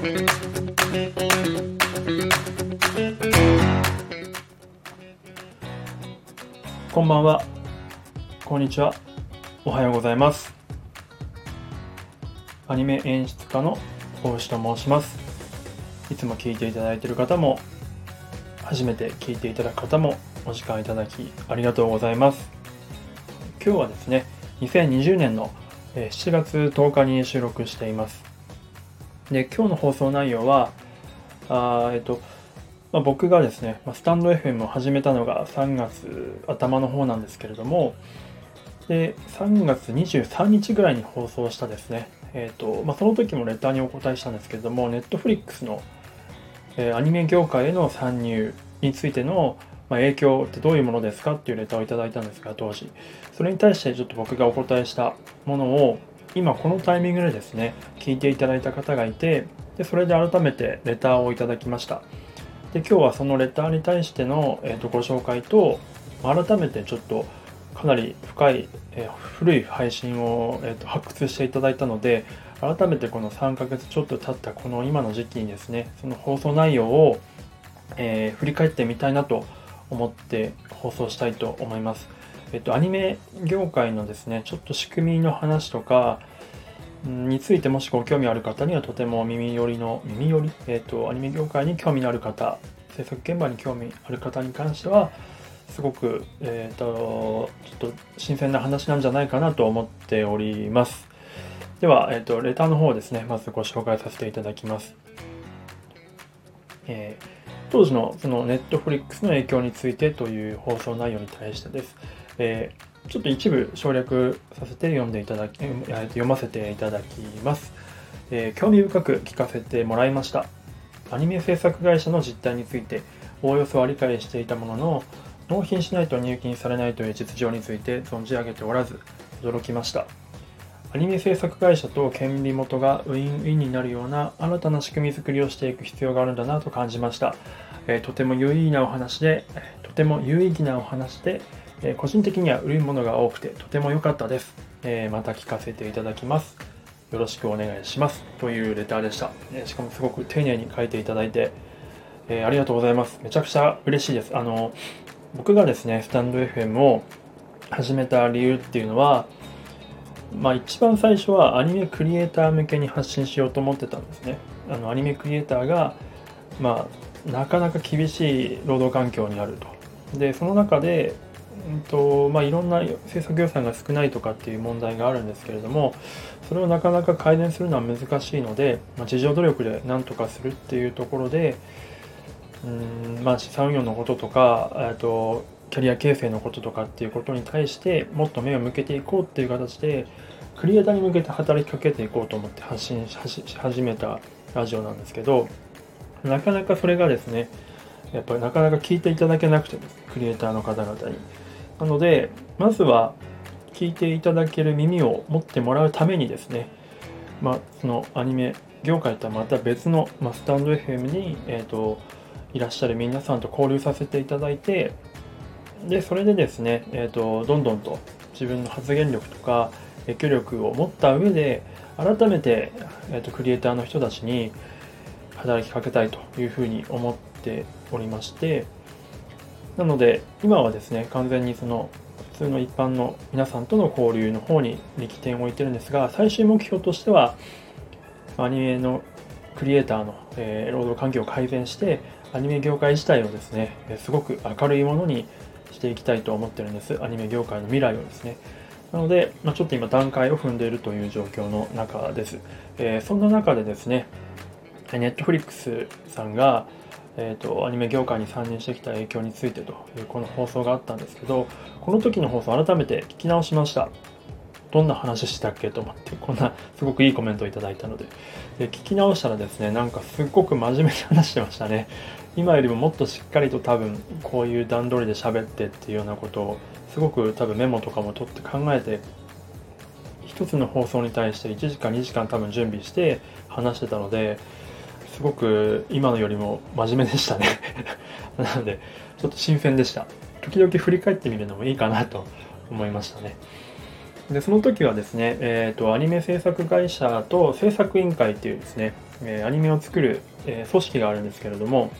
こんばんは。こんにちは。おはようございます。アニメ演出家の大牛と申します。いつも聞いていただいている方も、初めて聞いていただく方も、お時間いただきありがとうございます。今日はですね、2020年の7月10日に収録しています。で、今日の放送内容は、あえっと、まあ、僕がですね、スタンド FM を始めたのが3月頭の方なんですけれども、で、3月23日ぐらいに放送したですね、えっ、と、まあ、その時もレターにお答えしたんですけれども、Netflix の、えー、アニメ業界への参入についての、まあ、影響ってどういうものですかっていうレターをいただいたんですが、当時。それに対してちょっと僕がお答えしたものを、今このタイミングでですね、聞いていただいた方がいて、でそれで改めてレターをいただきました。で今日はそのレターに対しての、えーと、ご紹介と改めてちょっとかなり深い、えー、古い配信を、えーと、発掘していただいたので改めてこの3ヶ月ちょっと経ったこの今の時期にですねその放送内容を、えー、振り返ってみたいなと思って放送したいと思います。えっと、アニメ業界のですね、ちょっと仕組みの話とか、についてもしご興味ある方にはとても耳寄りの、耳寄り、えっ、と、アニメ業界に興味のある方、制作現場に興味ある方に関しては、すごく、えっ、と、ちょっと新鮮な話なんじゃないかなと思っております。では、えっ、と、レターの方ですね、まずご紹介させていただきます。えー、当時のそのネットフリックスの影響についてという放送内容に対してです。えちょっと一部省略させて読んでいただき、読ませていただきます、えー、興味深く聞かせてもらいました。アニメ制作会社の実態について、おおよそは理解していたものの、納品しないと入金されないという実情について存じ上げておらず、驚きました。アニメ制作会社と権利元がウィンウィンになるような新たな仕組み作りをしていく必要があるんだなと感じました。えー、とても有意義なお話で、とても有意義なお話で、え個人的には売るものが多くてとても良かったです、えまた聞かせていただきます。よろしくお願いします。というレターでした。えしかもすごく丁寧に書いていただいて、えありがとうございます。めちゃくちゃ嬉しいです。あの、僕がですね、スタンド FM を始めた理由っていうのは、まあ一番最初はアニメクリエイター向けに発信しようと思ってたんですね。あのアニメクリエイターが、まあ、なかなか厳しい労働環境にあると。で、その中でうんとまあ、いろんな制作予算が少ないとかっていう問題があるんですけれどもそれをなかなか改善するのは難しいので、まあ、自助努力で何とかするっていうところでうん、まあ、資産運用のこととかとキャリア形成のこととかっていうことに対してもっと目を向けていこうっていう形でクリエイターに向けて働きかけていこうと思って発信し始めたラジオなんですけどなかなかそれがですねやっぱりなかなか聞いていただけなくてクリエイターの方々に。なので、まずは聞いていただける耳を持ってもらうためにですね、まあ、そのアニメ業界とはまた別の、まあ、スタンド FM に、えーと、いらっしゃる皆さんと交流させていただいて、で、それでですね、えーと、どんどんと自分の発言力とか影響力を持った上で、改めて、えーとクリエイターの人たちに働きかけたいというふうに思っておりまして、なので今はですね完全にその普通の一般の皆さんとの交流の方に力点を置いてるんですが最終目標としてはアニメのクリエイターの、えー、労働環境を改善してアニメ業界自体をですねすごく明るいものにしていきたいと思ってるんです。アニメ業界の未来をですね。なので、まあ、ちょっと今段階を踏んでいるという状況の中です、えー、そんな中でですねネットフリックスさんが、えーと、アニメ業界に参入してきた影響についてというこの放送があったんですけどこの時の放送改めて聞き直しました。どんな話したっけと思ってこんなすごくいいコメントをいいたので。で聞き直したらですねなんかすっごく真面目に話してましたね。今よりももっとしっかりと多分こういう段取りで喋ってっていうようなことをすごく多分メモとかも取って考えて一つの放送に対して1時間2時間多分準備して話してたのですごく今のよりも真面目でしたね。なのでちょっと新鮮でした。時々振り返ってみるのもいいかなと思いましたね。でその時はですね、えーと、アニメ制作会社と制作委員会っていうですねえ、アニメを作る、え、組織があるんですけれども、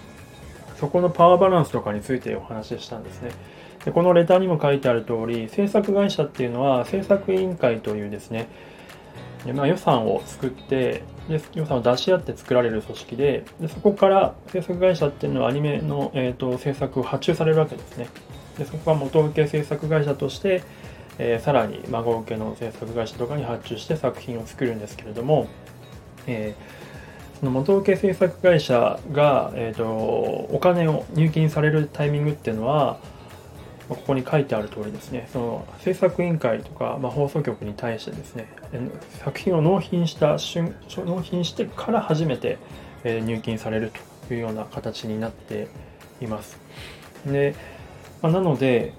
そこのパワーバランスとかについてお話ししたんですね。でこのレターにも書いてある通り、制作会社っていうのは制作委員会というですね、まあ、予算を作ってで、予算を出し合って作られる組織で、でそこから制作会社っていうのはアニメの、えーと、制作を発注されるわけですね。でそこは元請け制作会社として、えー、さらに孫請けの制作会社とかに発注して作品を作るんですけれども、えー、その元請け制作会社が、えーとお金を入金されるタイミングっていうのは、ここに書いてある通りですね、その制作委員会とか、まあ、放送局に対してですね、作品を納品した瞬、納品してから初めて入金されるというような形になっています。で、まあ、なので、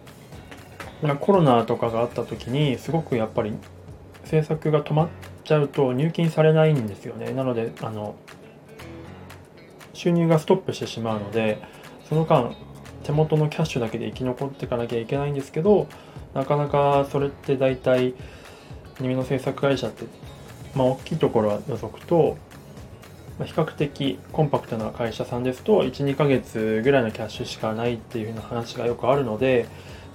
コロナとかがあった時に、すごくやっぱり制作が止まっちゃうと入金されないんですよね。なので、あの、収入がストップしてしまうので、その間、手元のキャッシュだけで生き残っていかなきゃいけないんですけどなかなかそれって大体アニメの制作会社ってまあ大きいところは除くと、まあ、比較的コンパクトな会社さんですと12ヶ月ぐらいのキャッシュしかないっていう風な話がよくあるので、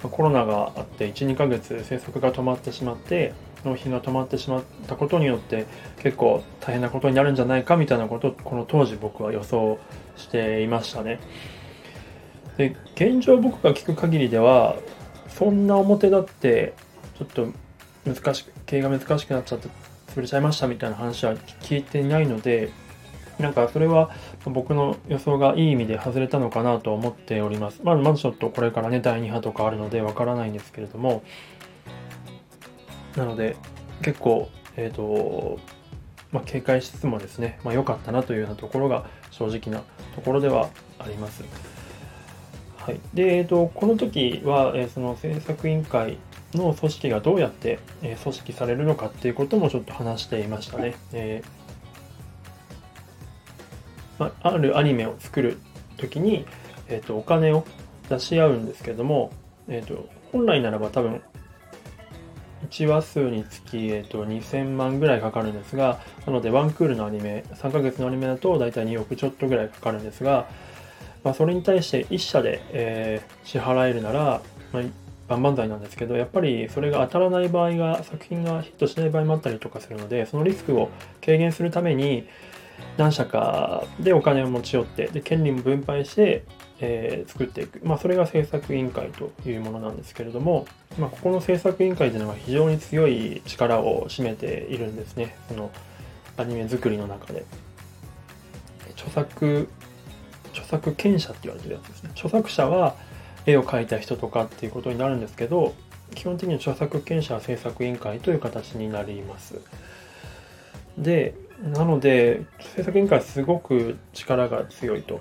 まあ、コロナがあって12ヶ月制作が止まってしまって納品が止まってしまったことによって結構大変なことになるんじゃないかみたいなことをこの当時僕は予想していましたね。で現状僕が聞く限りではそんな表だってちょっと難しく経営が難しくなっちゃって潰れちゃいましたみたいな話は聞いてないのでなんかそれは僕の予想がいい意味で外れたのかなと思っております。まあ、まずちょっとこれからね、第2波とかあるのでわからないんですけれども、なので結構、えっ、ー、と、まあ、警戒しつつもですね、まあ、良かったなというようなところが正直なところではあります。はい、で、えーと、この時は、えー、その制作委員会の組織がどうやって、えー、組織されるのかっていうこともちょっと話していましたね。えー、まあ、あるアニメを作る時に、えーと、お金を出し合うんですけども、えーと、本来ならば多分1話数につき、えー、と2000万ぐらいかかるんですが、なのでワンクールのアニメ、3ヶ月のアニメだと大体2億ちょっとぐらいかかるんですが、まあ、それに対して1社で、えー、支払えるなら、まあ、万々歳なんですけど、やっぱりそれが当たらない場合が、作品がヒットしない場合もあったりとかするので、そのリスクを軽減するために、何社かでお金を持ち寄って、で権利も分配して、えー、作っていく。まあ、それが制作委員会というものなんですけれども、まあ、ここの制作委員会というのが非常に強い力を占めているんですね。そのアニメ作りの中で。著作著作権者って言われてるやつですね。著作者は絵を描いた人とかっていうことになるんですけど、基本的には著作権者は制作委員会という形になります。で、なので、制作委員会すごく力が強いと。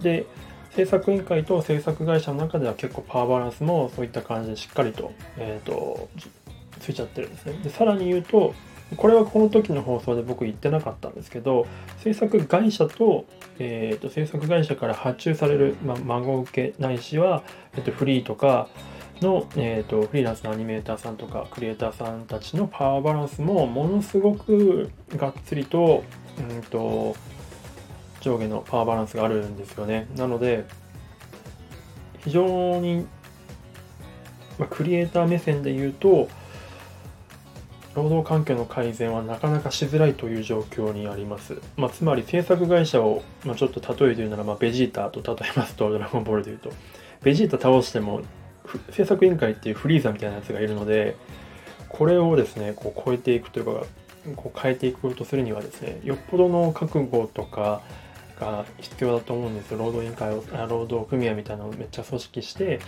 で、制作委員会と制作会社の中では結構パワーバランスもそういった感じでしっかりと、えっ、ー、と、ついちゃってるんですね。で、さらに言うと、これはこの時の放送で僕言ってなかったんですけど制作会社と,、えーと、制作会社から発注される、ま、孫受けないしは、えーと、フリーとかの、えーと、フリーランスのアニメーターさんとかクリエイターさんたちのパワーバランスもものすごくがっつりと,、うんと上下のパワーバランスがあるんですよね。なので非常に、まクリエイター目線で言うと労働環境の改善はなかなかしづらいという状況にあります。まあ、つまり制作会社を、まあ、ちょっと例えて言うなら、まあ、ベジータと例えますと、ドラゴンボールで言うと、ベジータ倒しても、制作委員会っていうフリーザみたいなやつがいるので、これをですね、こう超えていくというか、こう変えていくとするにはですね、よっぽどの覚悟とかが必要だと思うんですよ。労働委員会を、労働組合みたいなのをめっちゃ組織して、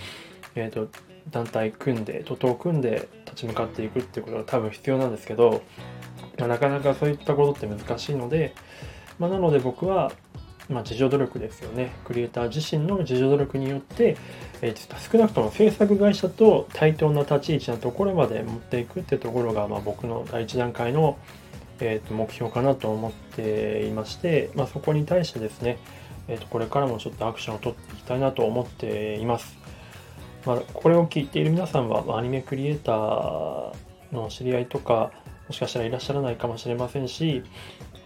えっ、ー、と、団体組んで徒党組んで立ち向かっていくっていうことが多分必要なんですけど、まあ、なかなかそういったことって難しいので、まあ、なので僕は、まあ、自助努力ですよねクリエイター自身の自助努力によって、えー、少なくとも制作会社と対等な立ち位置のところまで持っていくっていうところが、まあ、僕の第一段階の、えー、と目標かなと思っていまして、まあ、そこに対してですね、えー、とこれからもちょっとアクションを取っていきたいなと思っています。まあ、これを聞いている皆さんは、まあアニメクリエイターの知り合いとか、もしかしたらいらっしゃらないかもしれませんし、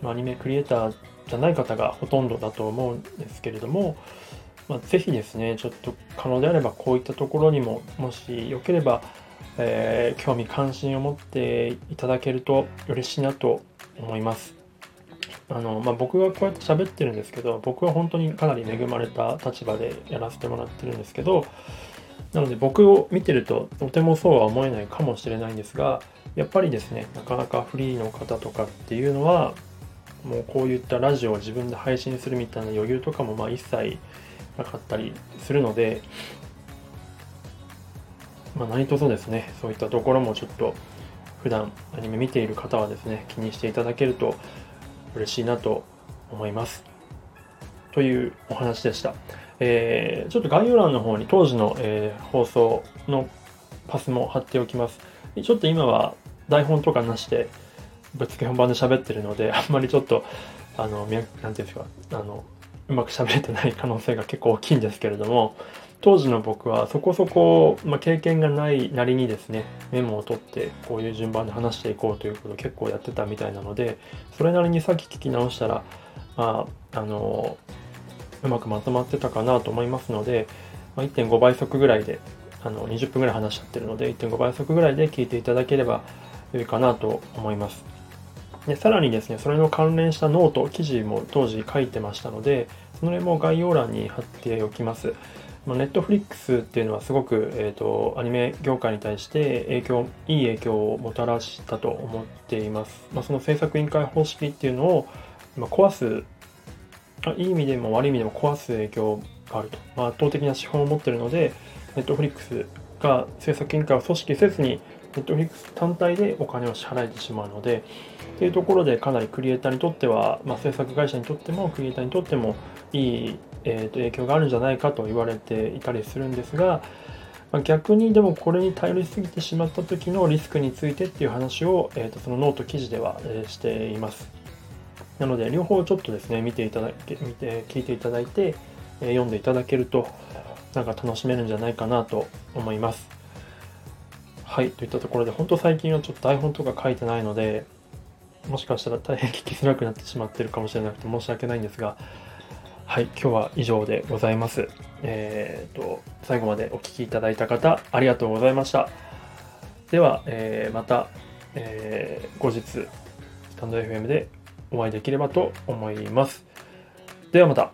まあアニメクリエイターじゃない方がほとんどだと思うんですけれども、まあ、ぜひですね、ちょっと可能であればこういったところにも、もしよければ、えー、興味関心を持っていただけると嬉しいなと思います。あのまあ、僕がこうやって喋ってるんですけど僕は本当にかなり恵まれた立場でやらせてもらってるんですけどなので僕を見てるととてもそうは思えないかもしれないんですがやっぱりですねなかなかフリーの方とかっていうのはもうこういったラジオを自分で配信するみたいな余裕とかもまあ一切なかったりするので、まあ、何卒ですねそういったところもちょっと普段アニメ見ている方はですね気にしていただけると嬉しいなと思います。というお話でした、えー、ちょっと概要欄の方に当時の、えー、放送のパスも貼っておきます。ちょっと今は台本とかなしでぶっつけ本番で喋ってるので、あんまりちょっと、あの、なんていうんですか、あの、うまく喋れてない可能性が結構大きいんですけれども、当時の僕はそこそこ、まあ、経験がないなりにですね、メモを取ってこういう順番で話していこうということを結構やってたみたいなので、それなりにさっき聞き直したら、まあ、あの、うまくまとまってたかなと思いますので、まあ、1.5倍速ぐらいで、あの、20分ぐらい話しちゃってるので、1.5倍速ぐらいで聞いていただければ良いかなと思います。でさらにですね、それの関連したノート、記事も当時書いてましたので、それも概要欄に貼っておきます。ネットフリックスっていうのはすごく、えーと、アニメ業界に対して影響、いい影響をもたらしたと思っています。まあ、その制作委員会方式っていうのを、まあ、壊すいい意味でも悪い意味でも壊す影響があると。まあ、圧倒的な資本を持っているので、ネットフリックスが制作委員会を組織せずに、ネットフリックス単体でお金を支払えてしまうので、っていうところでかなりクリエイターにとっては、まあ、制作会社にとってもクリエイターにとってもいい、えー、と影響があるんじゃないかと言われていたりするんですが、まあ、逆にでもこれに頼りすぎてしまった時のリスクについてっていう話を、えー、とそのノート記事では、えー、しています。なので両方ちょっとですね見ていただいて見て聞いていただいて、えー、読んでいただけるとなんか楽しめるんじゃないかなと思います。はい、といったところで本当最近はちょっと台本とか書いてないのでもしかしたら大変聞きづらくなってしまってるかもしれなくて申し訳ないんですが、はい、今日は以上でございます。えっ、ー、と、最後までお聴きいただいた方、ありがとうございました。では、えー、また、えー、後日、スタンド FM でお会いできればと思います。ではまた。